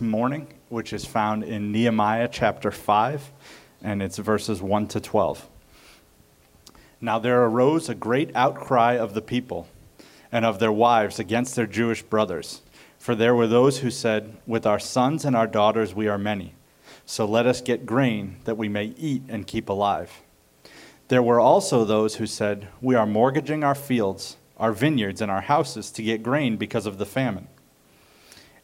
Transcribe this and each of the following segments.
morning, which is found in Nehemiah chapter 5, and it's verses 1 to 12. Now there arose a great outcry of the people and of their wives against their Jewish brothers. For there were those who said, With our sons and our daughters we are many, so let us get grain that we may eat and keep alive. There were also those who said, We are mortgaging our fields, our vineyards, and our houses to get grain because of the famine.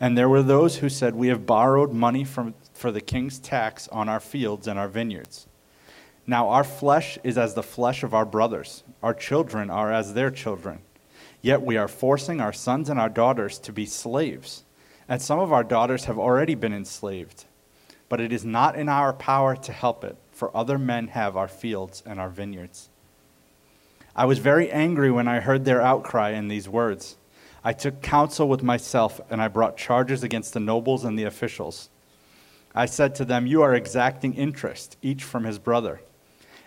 And there were those who said, We have borrowed money from, for the king's tax on our fields and our vineyards. Now our flesh is as the flesh of our brothers, our children are as their children. Yet we are forcing our sons and our daughters to be slaves, and some of our daughters have already been enslaved. But it is not in our power to help it, for other men have our fields and our vineyards. I was very angry when I heard their outcry in these words. I took counsel with myself, and I brought charges against the nobles and the officials. I said to them, You are exacting interest, each from his brother.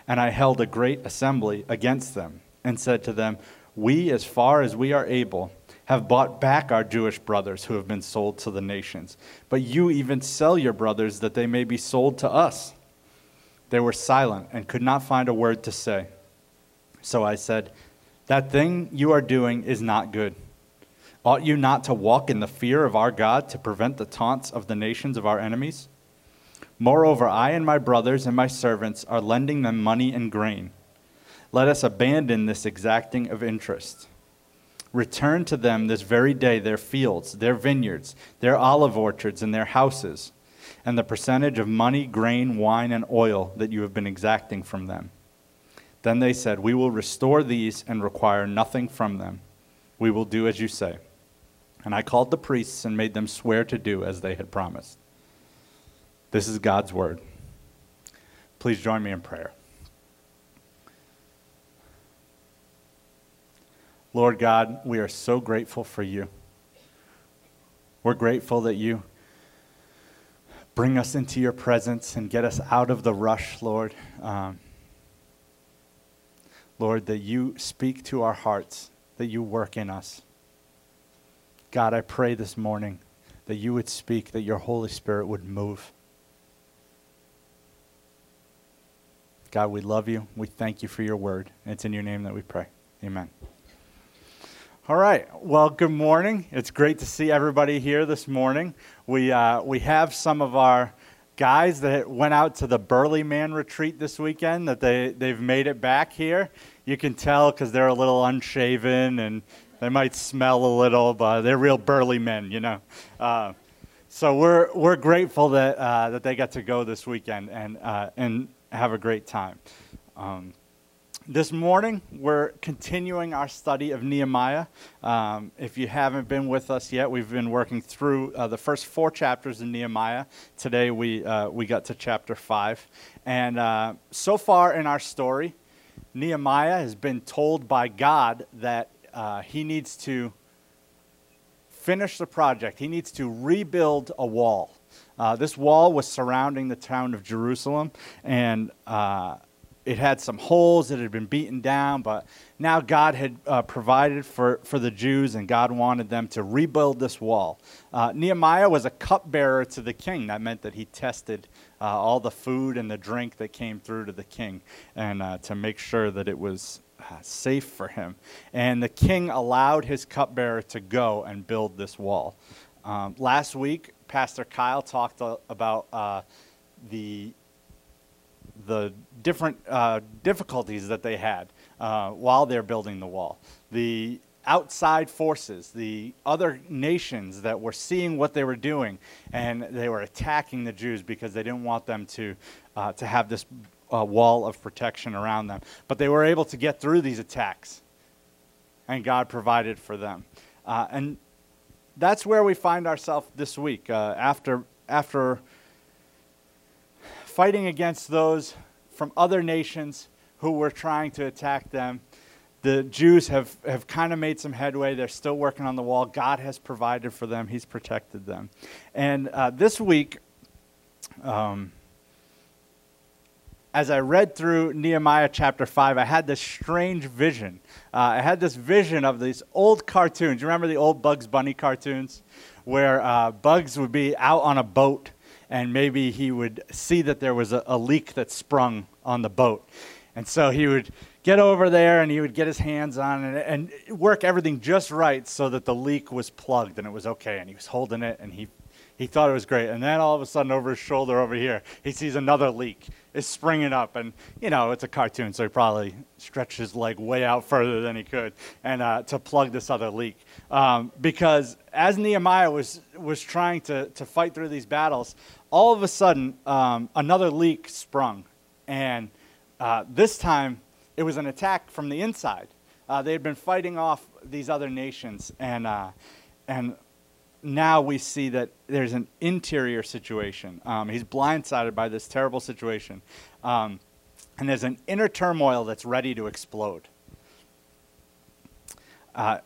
And I held a great assembly against them, and said to them, We, as far as we are able, have bought back our Jewish brothers who have been sold to the nations. But you even sell your brothers that they may be sold to us. They were silent and could not find a word to say. So I said, That thing you are doing is not good. Ought you not to walk in the fear of our God to prevent the taunts of the nations of our enemies? Moreover, I and my brothers and my servants are lending them money and grain. Let us abandon this exacting of interest. Return to them this very day their fields, their vineyards, their olive orchards, and their houses, and the percentage of money, grain, wine, and oil that you have been exacting from them. Then they said, We will restore these and require nothing from them. We will do as you say. And I called the priests and made them swear to do as they had promised. This is God's word. Please join me in prayer. Lord God, we are so grateful for you. We're grateful that you bring us into your presence and get us out of the rush, Lord. Um, Lord, that you speak to our hearts, that you work in us. God, I pray this morning that you would speak, that your Holy Spirit would move. God, we love you. We thank you for your word. It's in your name that we pray. Amen. All right. Well, good morning. It's great to see everybody here this morning. We, uh, we have some of our guys that went out to the Burly Man retreat this weekend that they, they've made it back here. You can tell because they're a little unshaven and they might smell a little, but they're real burly men, you know. Uh, so we're, we're grateful that, uh, that they got to go this weekend and, uh, and have a great time. Um, this morning, we're continuing our study of Nehemiah. Um, if you haven't been with us yet, we've been working through uh, the first four chapters in Nehemiah. Today, we, uh, we got to chapter five. And uh, so far in our story, Nehemiah has been told by God that uh, he needs to finish the project, he needs to rebuild a wall. Uh, this wall was surrounding the town of Jerusalem, and uh, it had some holes that had been beaten down, but now God had uh, provided for, for the Jews, and God wanted them to rebuild this wall. Uh, Nehemiah was a cupbearer to the king. That meant that he tested uh, all the food and the drink that came through to the king, and uh, to make sure that it was uh, safe for him. And the king allowed his cupbearer to go and build this wall. Um, last week, Pastor Kyle talked about uh, the the different uh, difficulties that they had uh, while they're building the wall. The outside forces, the other nations that were seeing what they were doing, and they were attacking the Jews because they didn't want them to uh, to have this uh, wall of protection around them. But they were able to get through these attacks, and God provided for them. Uh, and that's where we find ourselves this week uh, after after fighting against those from other nations who were trying to attack them. The Jews have, have kind of made some headway. They're still working on the wall. God has provided for them, He's protected them. And uh, this week, um, as I read through Nehemiah chapter 5, I had this strange vision. Uh, I had this vision of these old cartoons. You remember the old Bugs Bunny cartoons? Where uh, Bugs would be out on a boat and maybe he would see that there was a, a leak that sprung on the boat. And so he would get over there and he would get his hands on it and work everything just right so that the leak was plugged and it was okay. And he was holding it and he he thought it was great. And then all of a sudden, over his shoulder over here, he sees another leak. It's springing up. And, you know, it's a cartoon, so he probably stretched his leg way out further than he could and uh, to plug this other leak. Um, because as Nehemiah was, was trying to, to fight through these battles, all of a sudden, um, another leak sprung. And uh, this time, it was an attack from the inside. Uh, they had been fighting off these other nations. And, uh, and now we see that there's an interior situation. Um, he's blindsided by this terrible situation. Um, and there's an inner turmoil that's ready to explode. Uh,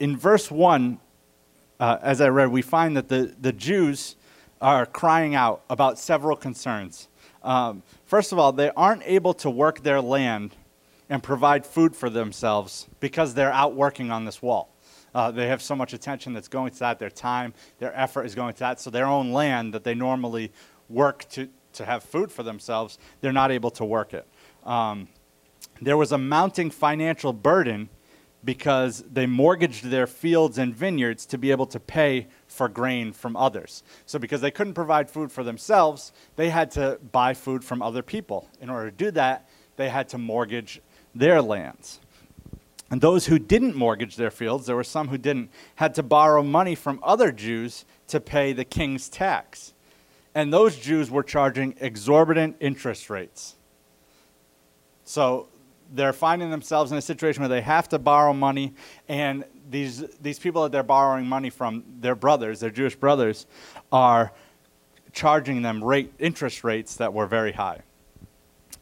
in verse 1, uh, as I read, we find that the, the Jews are crying out about several concerns. Um, first of all, they aren't able to work their land and provide food for themselves because they're out working on this wall. Uh, they have so much attention that's going to that. Their time, their effort is going to that. So their own land that they normally work to, to have food for themselves, they're not able to work it. Um, there was a mounting financial burden because they mortgaged their fields and vineyards to be able to pay for grain from others. So, because they couldn't provide food for themselves, they had to buy food from other people. In order to do that, they had to mortgage their lands. And those who didn't mortgage their fields, there were some who didn't, had to borrow money from other Jews to pay the king's tax. And those Jews were charging exorbitant interest rates. So they're finding themselves in a situation where they have to borrow money, and these, these people that they're borrowing money from, their brothers, their Jewish brothers, are charging them rate, interest rates that were very high.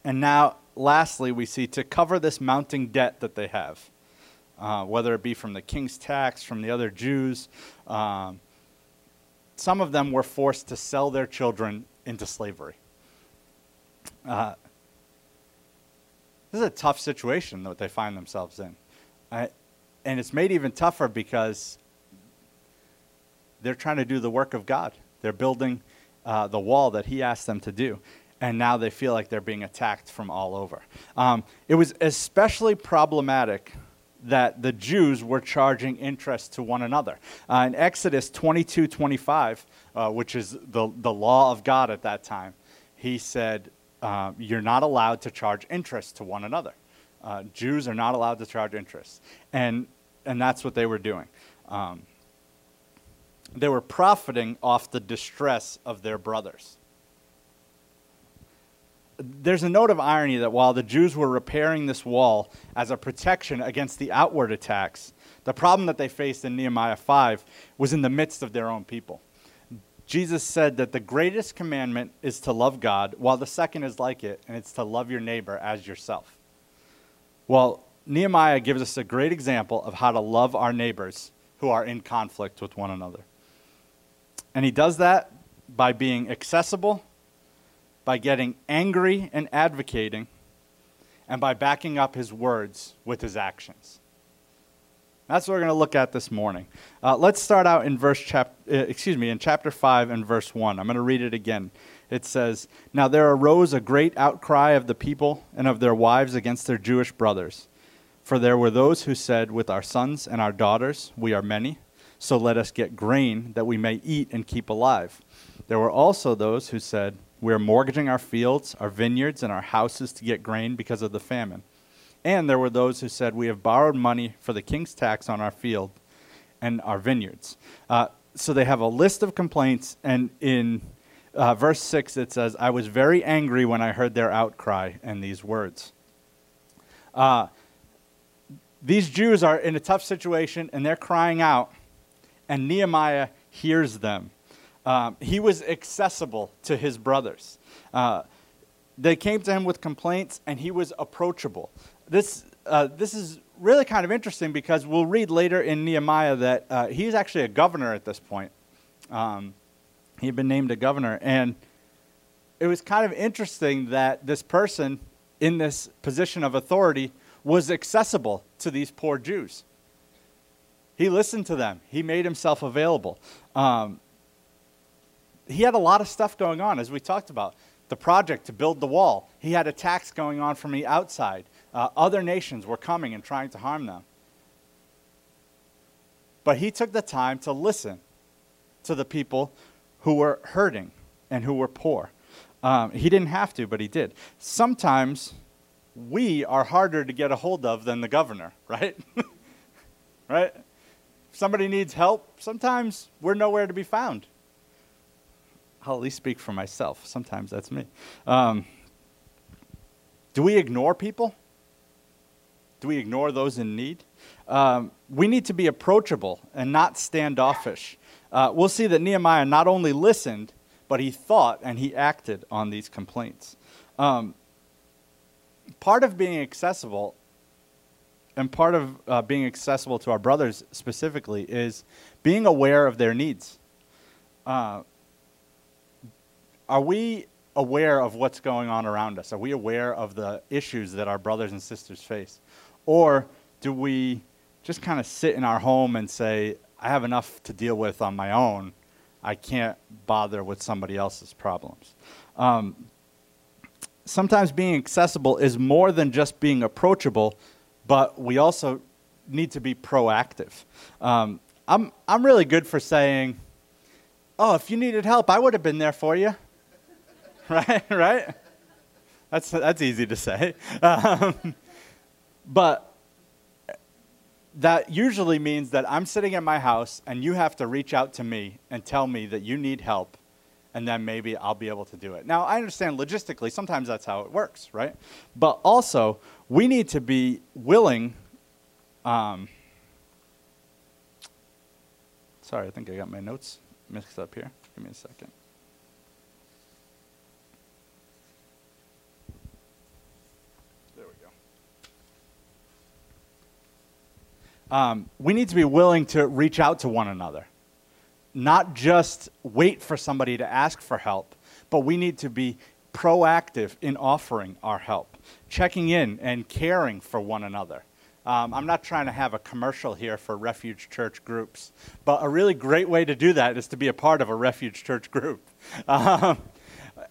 And now, lastly, we see to cover this mounting debt that they have, uh, whether it be from the king's tax, from the other Jews. Um, some of them were forced to sell their children into slavery. Uh, this is a tough situation that they find themselves in. I, and it's made even tougher because they're trying to do the work of God. They're building uh, the wall that He asked them to do. And now they feel like they're being attacked from all over. Um, it was especially problematic that the Jews were charging interest to one another. Uh, in Exodus 22 25, uh, which is the, the law of God at that time, he said, uh, You're not allowed to charge interest to one another. Uh, Jews are not allowed to charge interest. And, and that's what they were doing. Um, they were profiting off the distress of their brothers there's a note of irony that while the Jews were repairing this wall as a protection against the outward attacks, the problem that they faced in Nehemiah 5 was in the midst of their own people. Jesus said that the greatest commandment is to love God, while the second is like it, and it's to love your neighbor as yourself. Well, Nehemiah gives us a great example of how to love our neighbors who are in conflict with one another. And he does that by being accessible by getting angry and advocating, and by backing up his words with his actions. That's what we're going to look at this morning. Uh, let's start out in verse chap- uh, excuse me, in chapter 5 and verse 1. I'm going to read it again. It says, Now there arose a great outcry of the people and of their wives against their Jewish brothers. For there were those who said, With our sons and our daughters we are many, so let us get grain that we may eat and keep alive. There were also those who said, we are mortgaging our fields, our vineyards, and our houses to get grain because of the famine. And there were those who said, We have borrowed money for the king's tax on our field and our vineyards. Uh, so they have a list of complaints, and in uh, verse 6 it says, I was very angry when I heard their outcry and these words. Uh, these Jews are in a tough situation and they're crying out, and Nehemiah hears them. Um, he was accessible to his brothers. Uh, they came to him with complaints, and he was approachable. This, uh, this is really kind of interesting because we'll read later in Nehemiah that uh, he's actually a governor at this point. Um, he had been named a governor, and it was kind of interesting that this person in this position of authority was accessible to these poor Jews. He listened to them, he made himself available. Um, he had a lot of stuff going on, as we talked about. The project to build the wall, he had attacks going on from the outside. Uh, other nations were coming and trying to harm them. But he took the time to listen to the people who were hurting and who were poor. Um, he didn't have to, but he did. Sometimes we are harder to get a hold of than the governor, right? right? If somebody needs help, sometimes we're nowhere to be found. I'll at least speak for myself. Sometimes that's me. Um, do we ignore people? Do we ignore those in need? Um, we need to be approachable and not standoffish. Uh, we'll see that Nehemiah not only listened, but he thought and he acted on these complaints. Um, part of being accessible and part of uh, being accessible to our brothers specifically is being aware of their needs. Uh, are we aware of what's going on around us? Are we aware of the issues that our brothers and sisters face? Or do we just kind of sit in our home and say, I have enough to deal with on my own. I can't bother with somebody else's problems. Um, sometimes being accessible is more than just being approachable, but we also need to be proactive. Um, I'm, I'm really good for saying, oh, if you needed help, I would have been there for you. right? Right? That's, that's easy to say. Um, but that usually means that I'm sitting at my house and you have to reach out to me and tell me that you need help, and then maybe I'll be able to do it. Now, I understand logistically, sometimes that's how it works, right? But also, we need to be willing. Um, sorry, I think I got my notes mixed up here. Give me a second. Um, we need to be willing to reach out to one another, not just wait for somebody to ask for help, but we need to be proactive in offering our help, checking in and caring for one another. Um, I'm not trying to have a commercial here for refuge church groups, but a really great way to do that is to be a part of a refuge church group. Um,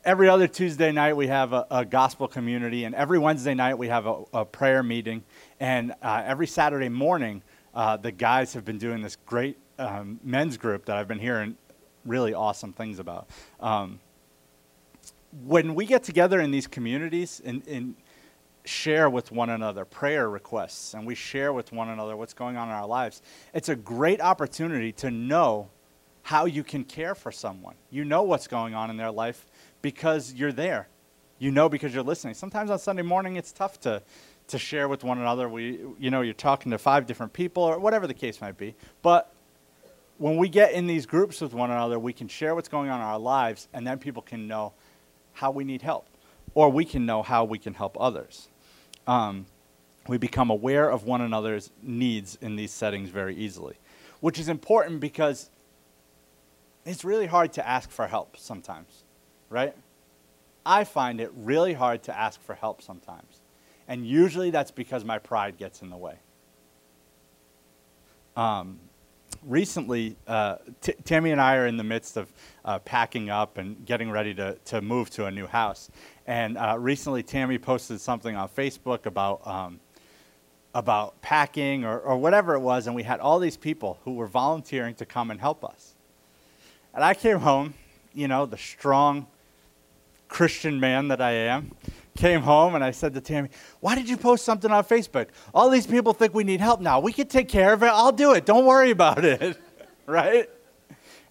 every other Tuesday night we have a, a, gospel community, and every Wednesday night we have a, a prayer meeting, and uh, every Saturday morning uh, the guys have been doing this great um, men's group that I've been hearing really awesome things about. Um, when we get together in these communities and, and, share with one another prayer requests and we share with one another what's going on in our lives, it's a great opportunity to know how you can care for someone. You know what's going on in their life because you're there. You know because you're listening. Sometimes on Sunday morning it's tough to to share with one another. We, you know, you're talking to five different people or whatever the case might be. But when we get in these groups with one another, we can share what's going on in our lives, and then people can know how we need help, or we can know how we can help others. Um, we become aware of one another's needs in these settings very easily, which is important because it's really hard to ask for help sometimes, right? I find it really hard to ask for help sometimes. And usually that's because my pride gets in the way. Um, recently, uh, T- Tammy and I are in the midst of uh, packing up and getting ready to, to move to a new house. And uh, recently, Tammy posted something on Facebook about, um, about packing or, or whatever it was, and we had all these people who were volunteering to come and help us. And I came home, you know, the strong Christian man that I am, came home and I said to Tammy, Why did you post something on Facebook? All these people think we need help now. We can take care of it. I'll do it. Don't worry about it. right?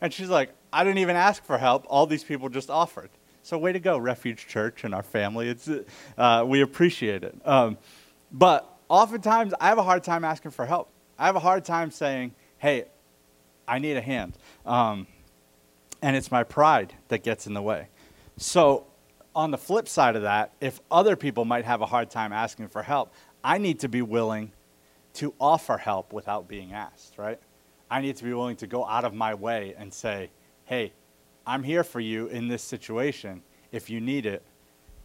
And she's like, I didn't even ask for help. All these people just offered. So, way to go, Refuge Church and our family. It's, uh, we appreciate it. Um, but oftentimes, I have a hard time asking for help. I have a hard time saying, Hey, I need a hand. Um, and it's my pride that gets in the way. So, on the flip side of that, if other people might have a hard time asking for help, I need to be willing to offer help without being asked, right? I need to be willing to go out of my way and say, hey, I'm here for you in this situation. If you need it,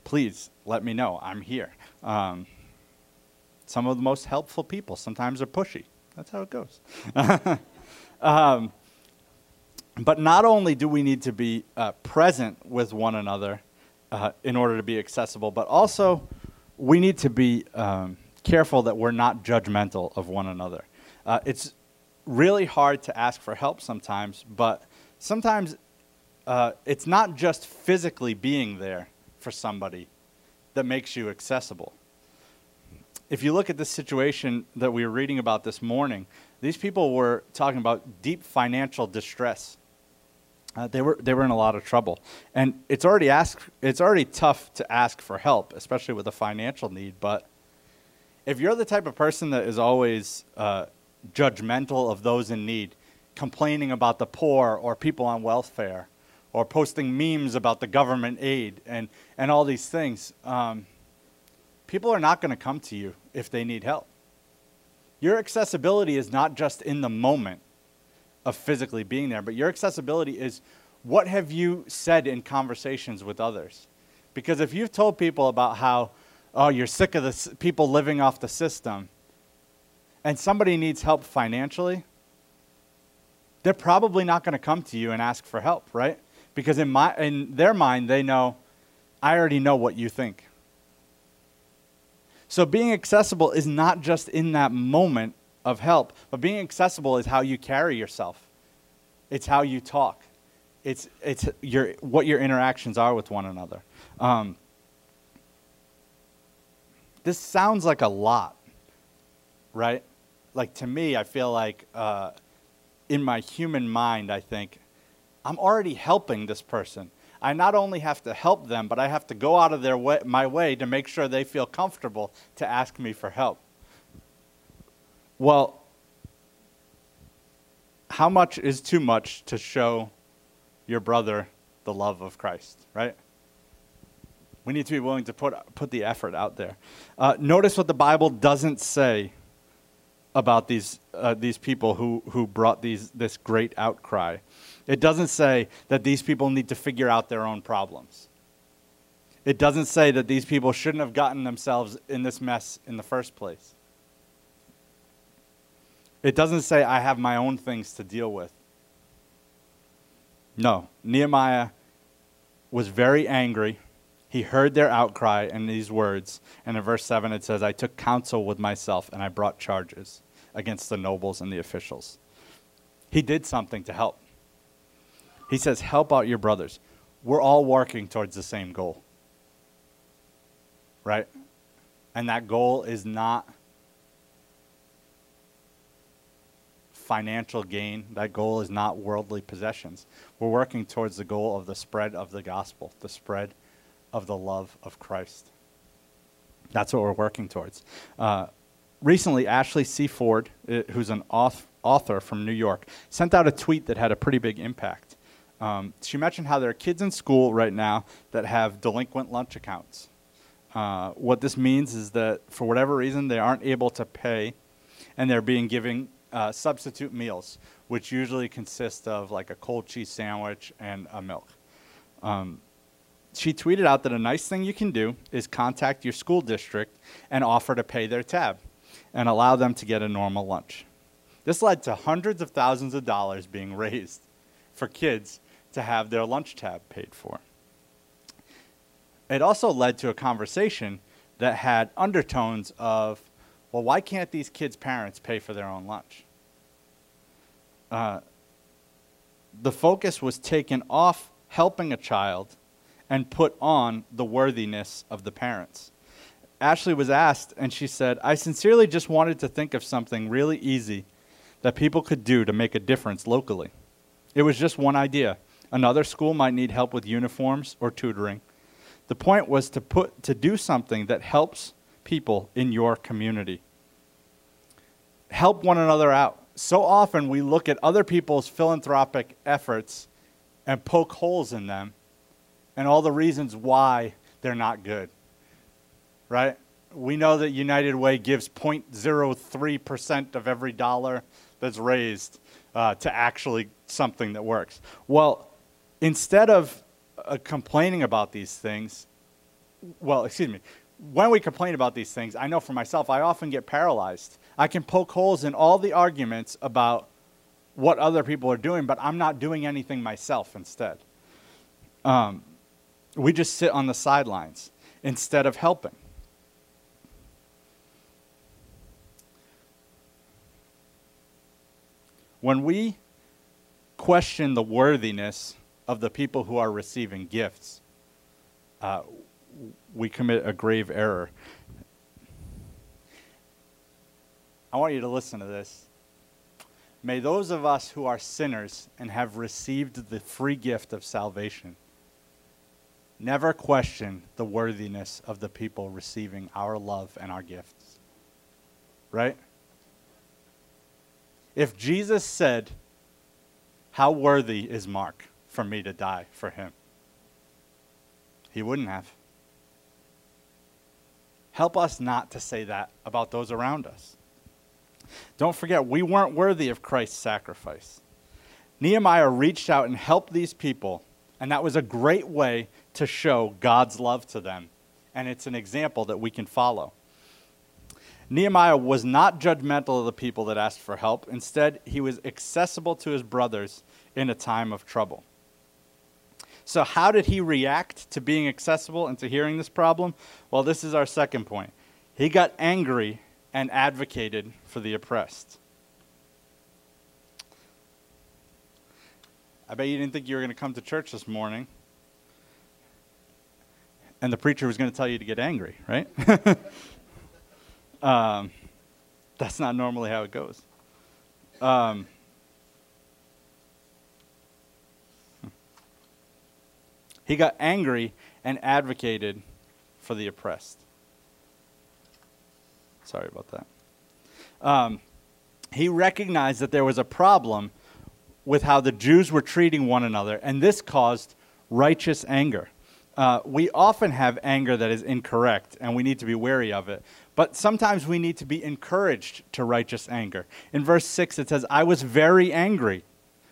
please let me know. I'm here. Um, some of the most helpful people sometimes are pushy. That's how it goes. um, but not only do we need to be uh, present with one another uh, in order to be accessible, but also we need to be um, careful that we're not judgmental of one another. Uh, it's really hard to ask for help sometimes, but sometimes uh, it's not just physically being there for somebody that makes you accessible. If you look at the situation that we were reading about this morning, these people were talking about deep financial distress. Uh, they were they were in a lot of trouble, and it's already ask it's already tough to ask for help, especially with a financial need. But if you're the type of person that is always uh, judgmental of those in need, complaining about the poor or people on welfare, or posting memes about the government aid and and all these things, um, people are not going to come to you if they need help. Your accessibility is not just in the moment of physically being there, but your accessibility is what have you said in conversations with others? Because if you've told people about how, oh, you're sick of the people living off the system, and somebody needs help financially, they're probably not going to come to you and ask for help, right? Because in, my, in their mind, they know, I already know what you think. So being accessible is not just in that moment of help. But being accessible is how you carry yourself. It's how you talk. It's, it's your, what your interactions are with one another. Um, this sounds like a lot, right? Like to me, I feel like uh, in my human mind, I think, I'm already helping this person. I not only have to help them, but I have to go out of their way, my way to make sure they feel comfortable to ask me for help. Well, how much is too much to show your brother the love of Christ, right? We need to be willing to put, put the effort out there. Uh, notice what the Bible doesn't say about these, uh, these people who, who brought these, this great outcry. It doesn't say that these people need to figure out their own problems. It doesn't say that these people shouldn't have gotten themselves in this mess in the first place. It doesn't say, I have my own things to deal with. No, Nehemiah was very angry. He heard their outcry in these words. And in verse 7, it says, I took counsel with myself and I brought charges against the nobles and the officials. He did something to help. He says, Help out your brothers. We're all working towards the same goal. Right? And that goal is not financial gain. That goal is not worldly possessions. We're working towards the goal of the spread of the gospel, the spread of the love of Christ. That's what we're working towards. Uh, recently, Ashley C. Ford, uh, who's an author from New York, sent out a tweet that had a pretty big impact. Um, she mentioned how there are kids in school right now that have delinquent lunch accounts. Uh, what this means is that for whatever reason they aren't able to pay and they're being given uh, substitute meals, which usually consist of like a cold cheese sandwich and a milk. Um, she tweeted out that a nice thing you can do is contact your school district and offer to pay their tab and allow them to get a normal lunch. This led to hundreds of thousands of dollars being raised for kids to have their lunch tab paid for. It also led to a conversation that had undertones of, well, why can't these kids' parents pay for their own lunch? Uh, the focus was taken off helping a child and put on the worthiness of the parents. Ashley was asked, and she said, I sincerely just wanted to think of something really easy that people could do to make a difference locally. It was just one idea. Another school might need help with uniforms or tutoring. The point was to put to do something that helps people in your community. Help one another out so often we look at other people's philanthropic efforts and poke holes in them and all the reasons why they're not good. Right? We know that United Way gives 0.03% of every dollar that's raised uh, to actually something that works. Well, instead of uh, complaining about these things, well, excuse me, when we complain about these things, I know for myself, I often get paralyzed. I can poke holes in all the arguments about what other people are doing, but I'm not doing anything myself instead. Um, we just sit on the sidelines instead of helping. When we question the worthiness of the people who are receiving gifts, uh, we commit a grave error. I want you to listen to this. May those of us who are sinners and have received the free gift of salvation never question the worthiness of the people receiving our love and our gifts. Right? If Jesus said, How worthy is Mark for me to die for him? He wouldn't have. Help us not to say that about those around us. Don't forget, we weren't worthy of Christ's sacrifice. Nehemiah reached out and helped these people, and that was a great way to show God's love to them. And it's an example that we can follow. Nehemiah was not judgmental of the people that asked for help. Instead, he was accessible to his brothers in a time of trouble. So, how did he react to being accessible and to hearing this problem? Well, this is our second point. He got angry and advocated for the oppressed. I bet you didn't think you were going to come to church this morning and the preacher was going to tell you to get angry, right? um, that's not normally how it goes. Um, he got angry and advocated for the oppressed. Sorry about that. Um, he recognized that there was a problem with how the Jews were treating one another, and this caused righteous anger. Uh, we often have anger that is incorrect, and we need to be wary of it. But sometimes we need to be encouraged to righteous anger. In verse 6, it says, I was very angry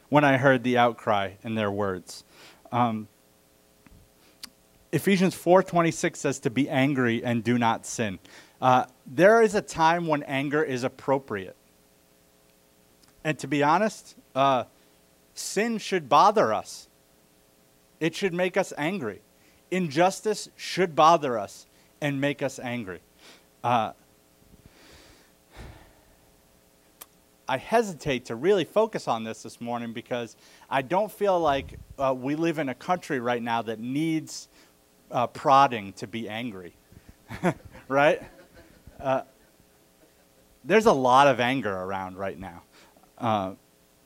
when I heard the outcry in their words. Um, Ephesians 4:26 says to be angry and do not sin. Uh, there is a time when anger is appropriate. And to be honest, uh, sin should bother us. It should make us angry. Injustice should bother us and make us angry. Uh, I hesitate to really focus on this this morning because I don't feel like uh, we live in a country right now that needs uh, prodding to be angry, right? Uh, there's a lot of anger around right now. Uh,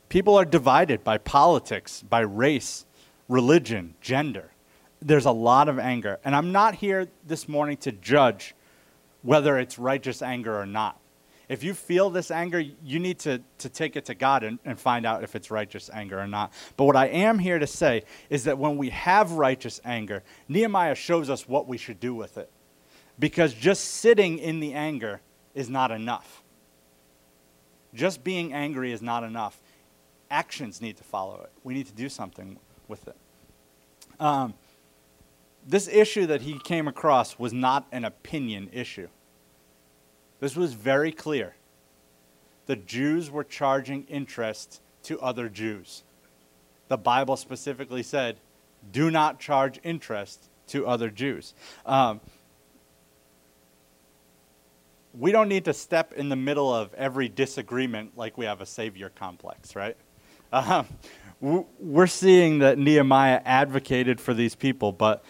people are divided by politics, by race, religion, gender. There's a lot of anger. And I'm not here this morning to judge whether it's righteous anger or not. If you feel this anger, you need to, to take it to God and, and find out if it's righteous anger or not. But what I am here to say is that when we have righteous anger, Nehemiah shows us what we should do with it because just sitting in the anger is not enough. Just being angry is not enough. Actions need to follow it. We need to do something with it. Um, this issue that he came across was not an opinion issue. This was very clear. The Jews were charging interest to other Jews. The Bible specifically said, do not charge interest to other Jews. Um, we don't need to step in the middle of every disagreement like we have a savior complex, right? Um, we're seeing that Nehemiah advocated for these people, but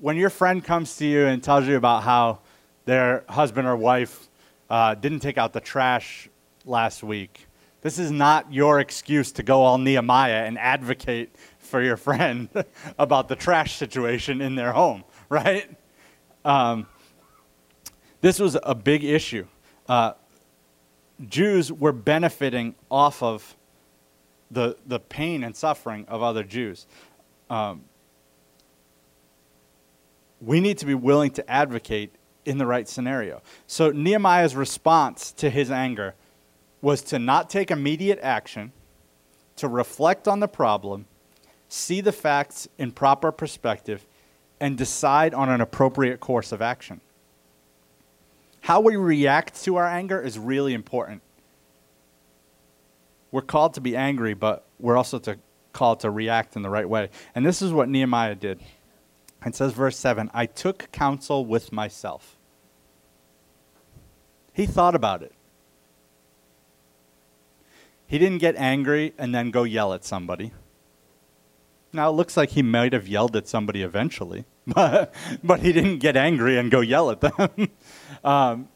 when your friend comes to you and tells you about how their husband or wife uh, didn't take out the trash last week, this is not your excuse to go all Nehemiah and advocate for your friend about the trash situation in their home, right? Um, this was a big issue. Uh, Jews were benefiting off of the, the pain and suffering of other Jews. Um, we need to be willing to advocate in the right scenario. So Nehemiah's response to his anger was to not take immediate action, to reflect on the problem, see the facts in proper perspective, and decide on an appropriate course of action. How we react to our anger is really important. We're called to be angry, but we're also to, called to react in the right way. And this is what Nehemiah did. It says, verse 7 I took counsel with myself. He thought about it. He didn't get angry and then go yell at somebody. Now, it looks like he might have yelled at somebody eventually, but, but he didn't get angry and go yell at them. um,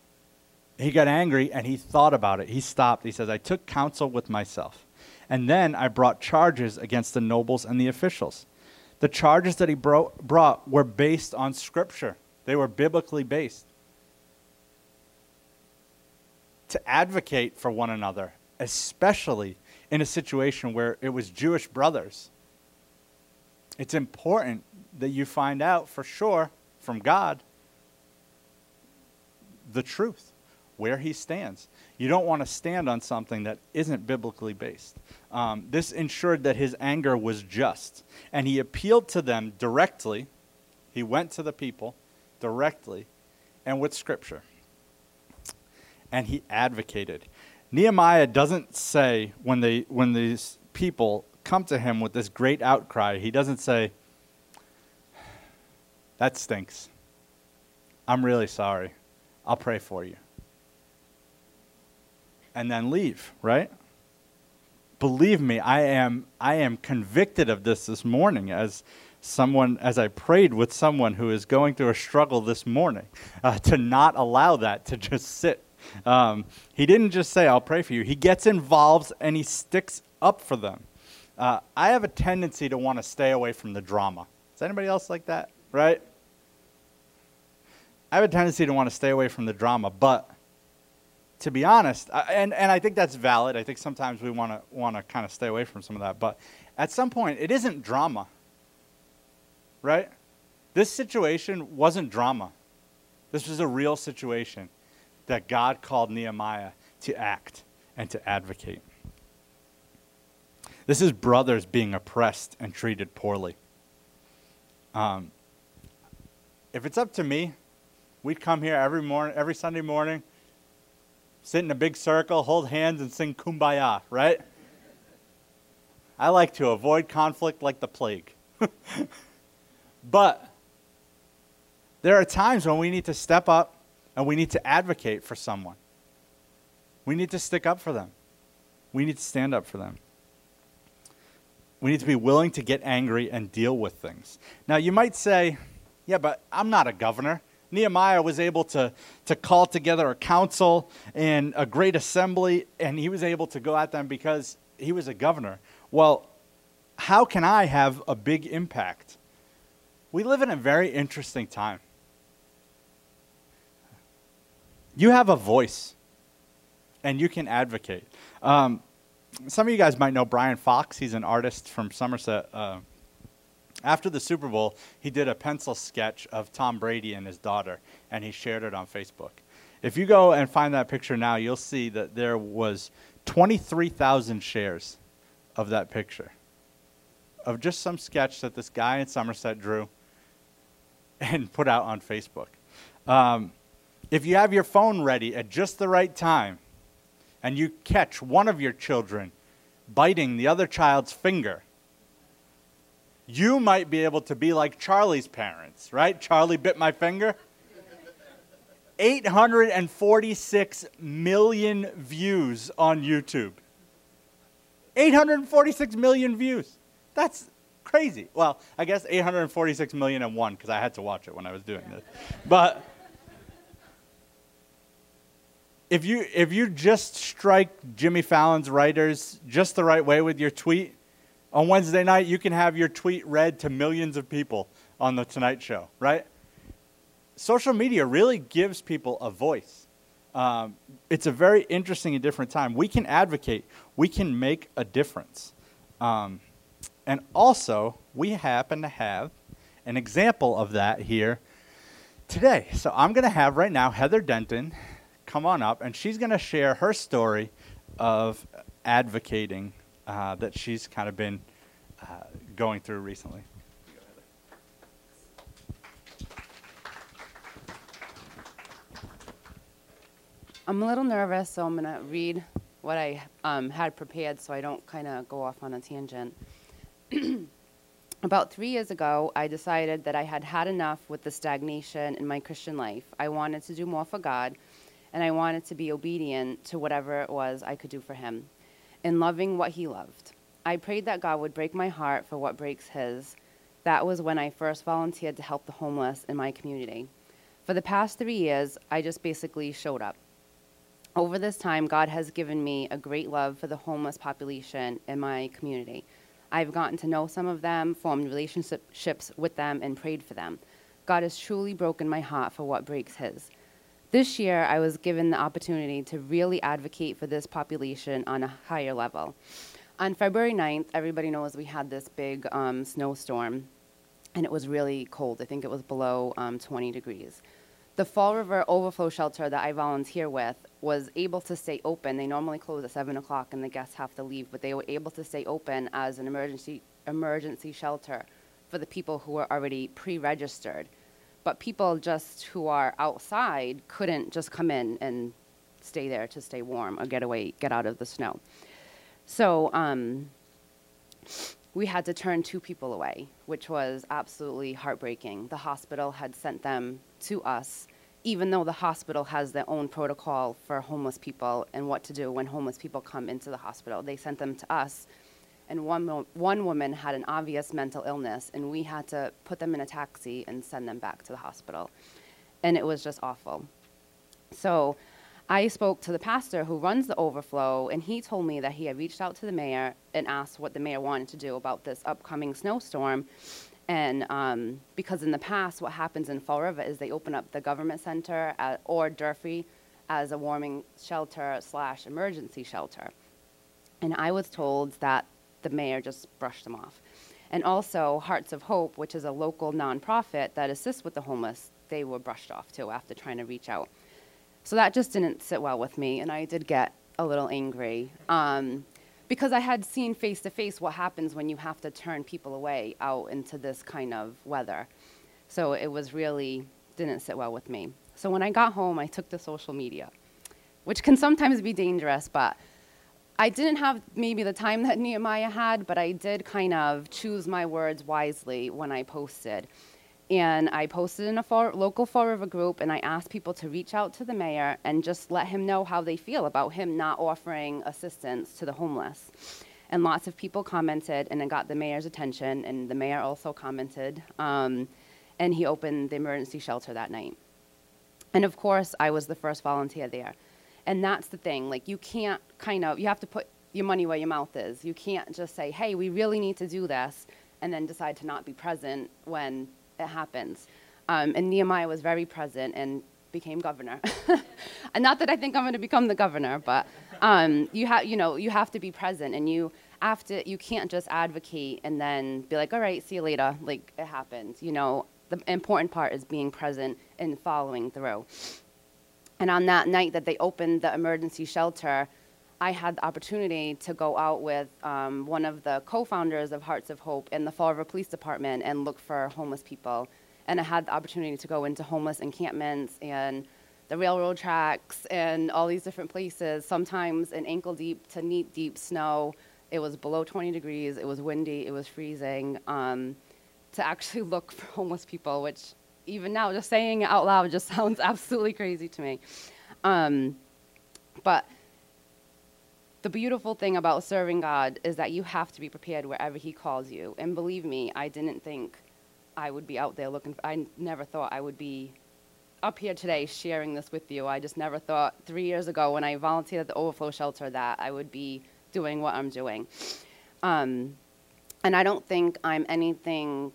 he got angry and he thought about it. He stopped. He says, I took counsel with myself. And then I brought charges against the nobles and the officials. The charges that he bro- brought were based on Scripture, they were biblically based. To advocate for one another, especially in a situation where it was Jewish brothers. It's important that you find out for sure from God the truth where he stands. You don't want to stand on something that isn't biblically based. Um, this ensured that his anger was just, and he appealed to them directly. He went to the people directly and with scripture. And he advocated. Nehemiah doesn't say when they when these people come to him with this great outcry, he doesn't say, That stinks. I'm really sorry. I'll pray for you and then leave, right? Believe me, I am I am convicted of this this morning as someone as I prayed with someone who is going through a struggle this morning uh, to not allow that to just sit. Um, he didn't just say, "I'll pray for you." He gets involved and he sticks up for them. Uh, I have a tendency to want to stay away from the drama. Is anybody else like that? Right? I have a tendency to want to stay away from the drama, but to be honest, and, and I think that's valid. I think sometimes we want to want to kind of stay away from some of that. But at some point, it isn't drama, right? This situation wasn't drama. This was a real situation that God called Nehemiah to act and to advocate. This is brothers being oppressed and treated poorly. Um, if it's up to me, we'd come here every morning, every Sunday morning sit in a big circle, hold hands, and sing kumbaya, right? I like to avoid conflict like the plague. but there are times when we need to step up and we need to advocate for someone. We need to stick up for them. We need to stand up for them. We need to be willing to get angry and deal with things. Now, you might say, yeah, but I'm not a governor. Nehemiah was able to, to call together a council and a great assembly, and he was able to go at them because he was a governor. Well, how can I have a big impact? We live in a very interesting time. You have a voice, and you can advocate. Um, some of you guys might know Brian Fox. He's an artist from Somerset. Uh, after the Super Bowl, he did a pencil sketch of Tom Brady and his daughter, and he shared it on Facebook. If you go and find that picture now, you'll see that there was 23,000 shares of that picture of just some sketch that this guy in Somerset drew and put out on Facebook. Um, if you have your phone ready at just the right time and you catch one of your children biting the other child's finger, you might be able to be like Charlie's parents, right? Charlie bit my finger. 846 million views on YouTube. 846 million views. That's crazy. Well, I guess 846 million and one because I had to watch it when I was doing this. But if you if you just strike Jimmy Fallon's writers just the right way with your tweet, on Wednesday night, you can have your tweet read to millions of people on The Tonight Show, right? Social media really gives people a voice. Um, it's a very interesting and different time. We can advocate, we can make a difference. Um, and also, we happen to have an example of that here today. So I'm going to have right now Heather Denton come on up, and she's going to share her story of advocating uh, that she's kind of been uh, going through recently. I'm a little nervous, so I'm going to read what I um, had prepared so I don't kind of go off on a tangent. About three years ago, I decided that I had had enough with the stagnation in my Christian life. I wanted to do more for God, and I wanted to be obedient to whatever it was I could do for Him, in loving what He loved. I prayed that God would break my heart for what breaks His. That was when I first volunteered to help the homeless in my community. For the past three years, I just basically showed up. Over this time, God has given me a great love for the homeless population in my community. I've gotten to know some of them, formed relationships with them, and prayed for them. God has truly broken my heart for what breaks His. This year, I was given the opportunity to really advocate for this population on a higher level. On February 9th, everybody knows we had this big um, snowstorm, and it was really cold. I think it was below um, 20 degrees. The Fall River Overflow Shelter that I volunteer with was able to stay open. They normally close at 7 o'clock and the guests have to leave, but they were able to stay open as an emergency, emergency shelter for the people who were already pre registered. But people just who are outside couldn't just come in and stay there to stay warm or get away, get out of the snow. So um, we had to turn two people away, which was absolutely heartbreaking. The hospital had sent them to us, even though the hospital has their own protocol for homeless people and what to do when homeless people come into the hospital. They sent them to us, and one, one woman had an obvious mental illness, and we had to put them in a taxi and send them back to the hospital. And it was just awful. So I spoke to the pastor who runs the overflow, and he told me that he had reached out to the mayor and asked what the mayor wanted to do about this upcoming snowstorm. And um, because in the past, what happens in Fall River is they open up the government center at, or Durfee as a warming shelter slash emergency shelter. And I was told that the mayor just brushed them off. And also, Hearts of Hope, which is a local nonprofit that assists with the homeless, they were brushed off too after trying to reach out. So that just didn't sit well with me, and I did get a little angry. Um, because I had seen face to face what happens when you have to turn people away out into this kind of weather. So it was really didn't sit well with me. So when I got home, I took to social media, which can sometimes be dangerous, but I didn't have maybe the time that Nehemiah had, but I did kind of choose my words wisely when I posted and I posted in a for, local Fall River group, and I asked people to reach out to the mayor and just let him know how they feel about him not offering assistance to the homeless. And lots of people commented, and it got the mayor's attention, and the mayor also commented, um, and he opened the emergency shelter that night. And of course, I was the first volunteer there. And that's the thing, like, you can't kind of, you have to put your money where your mouth is. You can't just say, hey, we really need to do this, and then decide to not be present when it happens. Um, and Nehemiah was very present and became governor. and not that I think I'm going to become the governor, but um, you have, you know, you have to be present, and you have to. You can't just advocate and then be like, "All right, see you later." Like it happens. You know, the important part is being present and following through. And on that night that they opened the emergency shelter, I had the opportunity to go out with um, one of the co-founders of Hearts of Hope in the Fall River Police Department and look for homeless people. And I had the opportunity to go into homeless encampments and the railroad tracks and all these different places, sometimes in ankle deep to knee deep snow. It was below 20 degrees, it was windy, it was freezing, um, to actually look for homeless people, which even now, just saying it out loud just sounds absolutely crazy to me. Um, but the beautiful thing about serving God is that you have to be prepared wherever He calls you. And believe me, I didn't think I would be out there looking. For, I never thought I would be up here today sharing this with you. I just never thought three years ago when I volunteered at the Overflow Shelter that I would be doing what I'm doing. Um, and I don't think I'm anything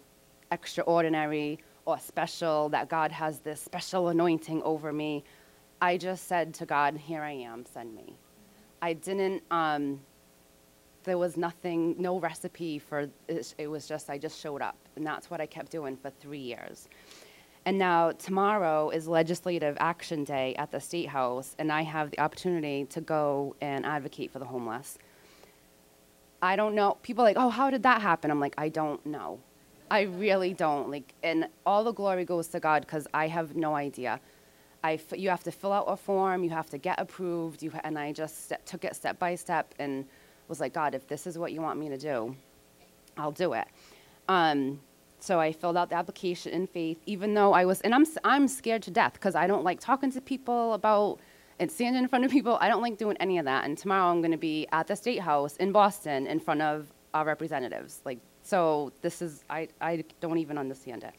extraordinary or special, that God has this special anointing over me. I just said to God, Here I am, send me. I didn't, um, there was nothing, no recipe for it. It was just, I just showed up. And that's what I kept doing for three years. And now tomorrow is Legislative Action Day at the State House, and I have the opportunity to go and advocate for the homeless. I don't know. People are like, oh, how did that happen? I'm like, I don't know. I really don't. Like, and all the glory goes to God because I have no idea. I f- you have to fill out a form, you have to get approved, you ha- and I just st- took it step by step and was like, God, if this is what you want me to do, I'll do it. Um, so I filled out the application in faith, even though I was, and I'm, I'm scared to death because I don't like talking to people about and standing in front of people. I don't like doing any of that. And tomorrow I'm going to be at the State House in Boston in front of our representatives. Like, so this is, I, I don't even understand it.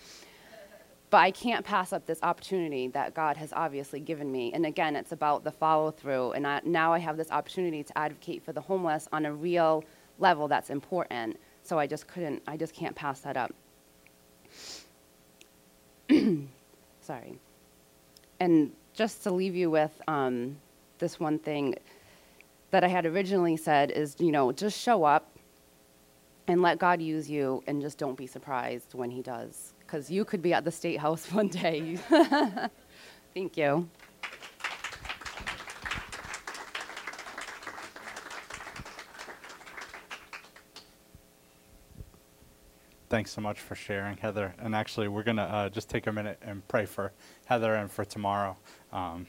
But I can't pass up this opportunity that God has obviously given me. And again, it's about the follow through. And I, now I have this opportunity to advocate for the homeless on a real level that's important. So I just couldn't, I just can't pass that up. Sorry. And just to leave you with um, this one thing that I had originally said is, you know, just show up and let God use you and just don't be surprised when He does. Because you could be at the State House one day. Thank you. Thanks so much for sharing, Heather. And actually, we're going to uh, just take a minute and pray for Heather and for tomorrow. Um,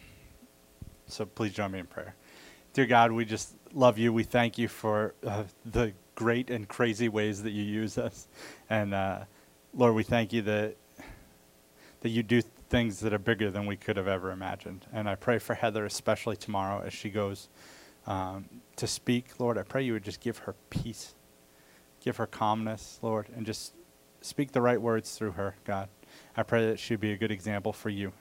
so please join me in prayer. Dear God, we just love you. We thank you for uh, the great and crazy ways that you use us. And uh, Lord, we thank you that, that you do things that are bigger than we could have ever imagined. And I pray for Heather, especially tomorrow as she goes um, to speak. Lord, I pray you would just give her peace give her calmness, Lord, and just speak the right words through her, God. I pray that she'd be a good example for you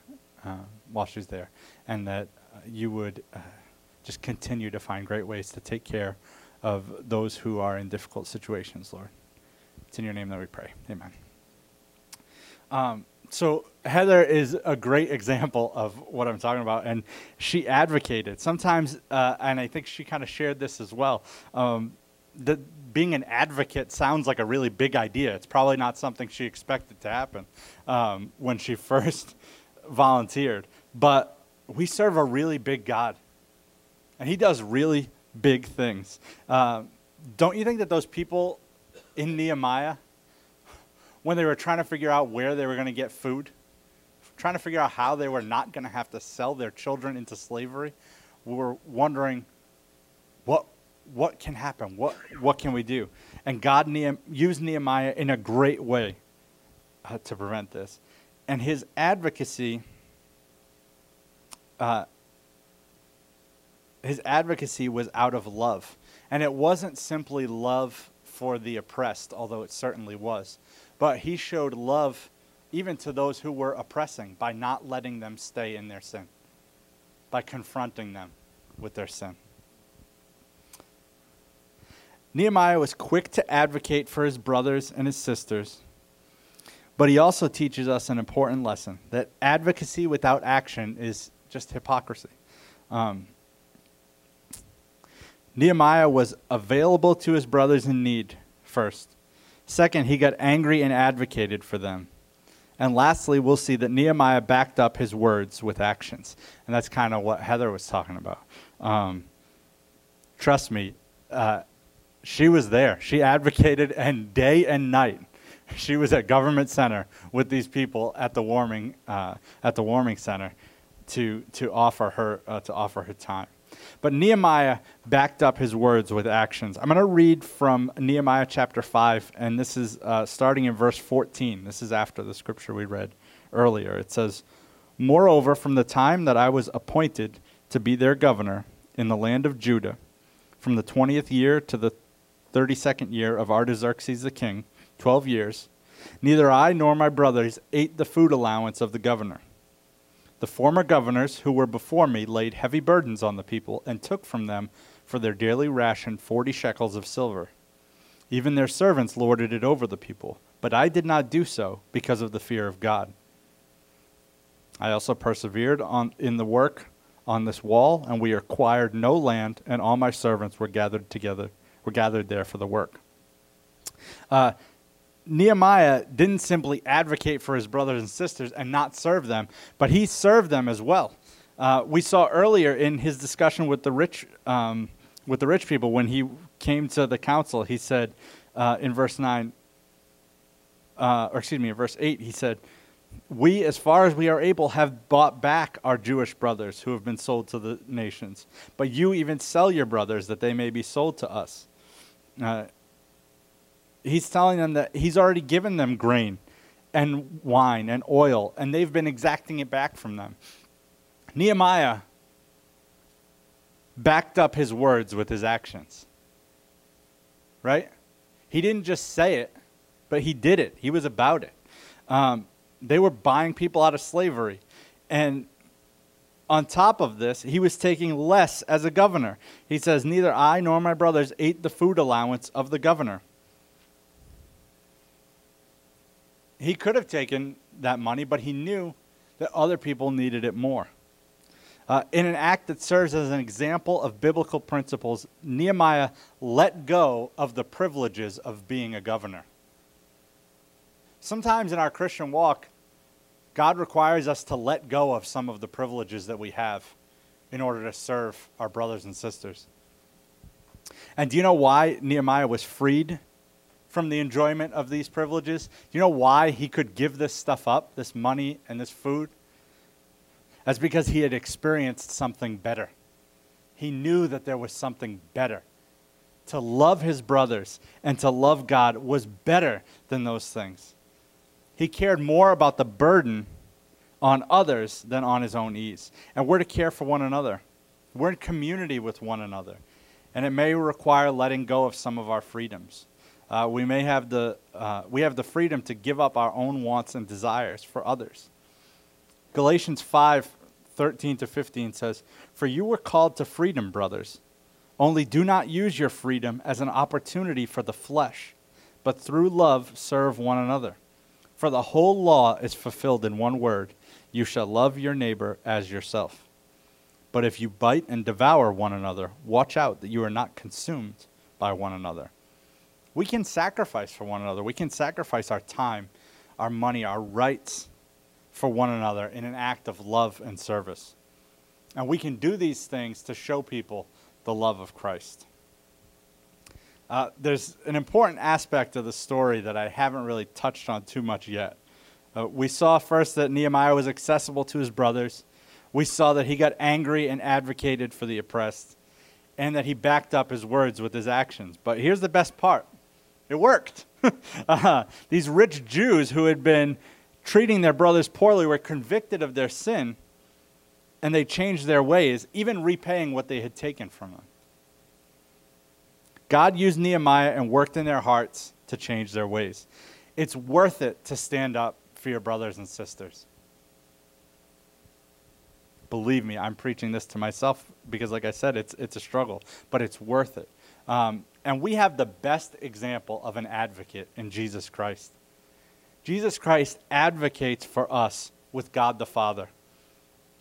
uh, while she's there, and that uh, you would uh, just continue to find great ways to take care of those who are in difficult situations, Lord. It's in your name that we pray. Amen. Um, so Heather is a great example of what I'm talking about, and she advocated. Sometimes, uh, and I think she kind of shared this as well. Um, that being an advocate sounds like a really big idea. It's probably not something she expected to happen um, when she first volunteered. But we serve a really big God, and He does really big things. Uh, don't you think that those people in Nehemiah, when they were trying to figure out where they were going to get food, trying to figure out how they were not going to have to sell their children into slavery, were wondering what what can happen? What, what can we do? And God Nehem- used Nehemiah in a great way uh, to prevent this. And his advocacy, uh, his advocacy was out of love. And it wasn't simply love for the oppressed, although it certainly was. But he showed love even to those who were oppressing by not letting them stay in their sin, by confronting them with their sin. Nehemiah was quick to advocate for his brothers and his sisters, but he also teaches us an important lesson that advocacy without action is just hypocrisy. Um, Nehemiah was available to his brothers in need first. Second, he got angry and advocated for them. And lastly, we'll see that Nehemiah backed up his words with actions. And that's kind of what Heather was talking about. Um, trust me, uh, she was there. She advocated, and day and night, she was at Government Center with these people at the warming uh, at the warming center to to offer her uh, to offer her time. But Nehemiah backed up his words with actions. I'm going to read from Nehemiah chapter 5, and this is uh, starting in verse 14. This is after the scripture we read earlier. It says, Moreover, from the time that I was appointed to be their governor in the land of Judah, from the 20th year to the 32nd year of Artaxerxes the king, 12 years, neither I nor my brothers ate the food allowance of the governor. The former governors who were before me laid heavy burdens on the people and took from them for their daily ration 40 shekels of silver. Even their servants lorded it over the people, but I did not do so because of the fear of God. I also persevered on, in the work on this wall, and we acquired no land, and all my servants were gathered together were gathered there for the work. Uh, Nehemiah didn't simply advocate for his brothers and sisters and not serve them, but he served them as well. Uh, we saw earlier in his discussion with the rich, um, with the rich people when he came to the council, he said uh, in verse 9, uh, or excuse me, in verse 8, he said, We, as far as we are able, have bought back our Jewish brothers who have been sold to the nations. But you even sell your brothers that they may be sold to us. He's telling them that he's already given them grain and wine and oil, and they've been exacting it back from them. Nehemiah backed up his words with his actions. Right? He didn't just say it, but he did it. He was about it. Um, they were buying people out of slavery. And on top of this, he was taking less as a governor. He says, Neither I nor my brothers ate the food allowance of the governor. He could have taken that money, but he knew that other people needed it more. Uh, in an act that serves as an example of biblical principles, Nehemiah let go of the privileges of being a governor. Sometimes in our Christian walk, God requires us to let go of some of the privileges that we have in order to serve our brothers and sisters. And do you know why Nehemiah was freed from the enjoyment of these privileges? You know why he could give this stuff up, this money and this food? That's because he had experienced something better. He knew that there was something better. To love his brothers and to love God was better than those things. He cared more about the burden on others than on his own ease. And we're to care for one another. We're in community with one another. And it may require letting go of some of our freedoms. Uh, we may have the, uh, we have the freedom to give up our own wants and desires for others. Galatians 5 13 to 15 says, For you were called to freedom, brothers. Only do not use your freedom as an opportunity for the flesh, but through love serve one another. For the whole law is fulfilled in one word you shall love your neighbor as yourself. But if you bite and devour one another, watch out that you are not consumed by one another. We can sacrifice for one another. We can sacrifice our time, our money, our rights for one another in an act of love and service. And we can do these things to show people the love of Christ. Uh, there's an important aspect of the story that I haven't really touched on too much yet. Uh, we saw first that Nehemiah was accessible to his brothers. We saw that he got angry and advocated for the oppressed, and that he backed up his words with his actions. But here's the best part it worked. uh, these rich Jews who had been treating their brothers poorly were convicted of their sin and they changed their ways, even repaying what they had taken from them. God used Nehemiah and worked in their hearts to change their ways. It's worth it to stand up for your brothers and sisters. Believe me, I'm preaching this to myself because, like I said, it's, it's a struggle, but it's worth it. Um, and we have the best example of an advocate in Jesus Christ. Jesus Christ advocates for us with God the Father,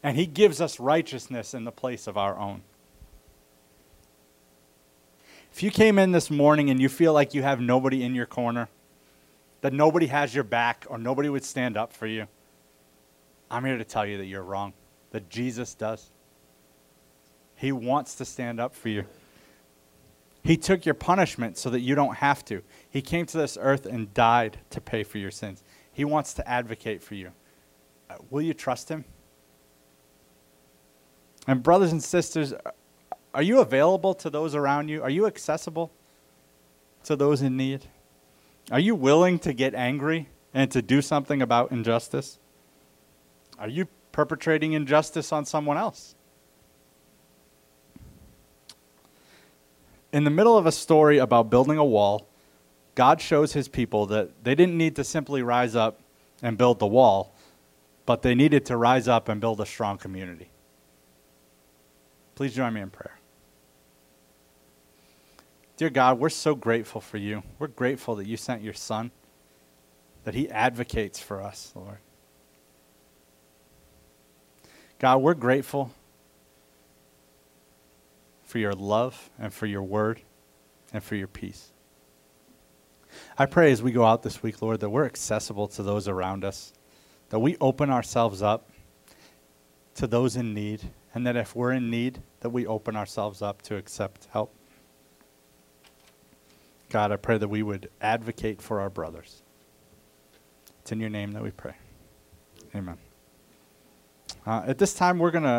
and he gives us righteousness in the place of our own. If you came in this morning and you feel like you have nobody in your corner, that nobody has your back or nobody would stand up for you, I'm here to tell you that you're wrong, that Jesus does. He wants to stand up for you. He took your punishment so that you don't have to. He came to this earth and died to pay for your sins. He wants to advocate for you. Uh, will you trust him? And, brothers and sisters, are you available to those around you? Are you accessible to those in need? Are you willing to get angry and to do something about injustice? Are you perpetrating injustice on someone else? In the middle of a story about building a wall, God shows his people that they didn't need to simply rise up and build the wall, but they needed to rise up and build a strong community. Please join me in prayer. Dear God, we're so grateful for you. We're grateful that you sent your son, that he advocates for us, Lord. God, we're grateful for your love and for your word and for your peace. I pray as we go out this week, Lord, that we're accessible to those around us, that we open ourselves up to those in need, and that if we're in need, that we open ourselves up to accept help. God, I pray that we would advocate for our brothers. It's in your name that we pray. Amen. Uh, at this time, we're going to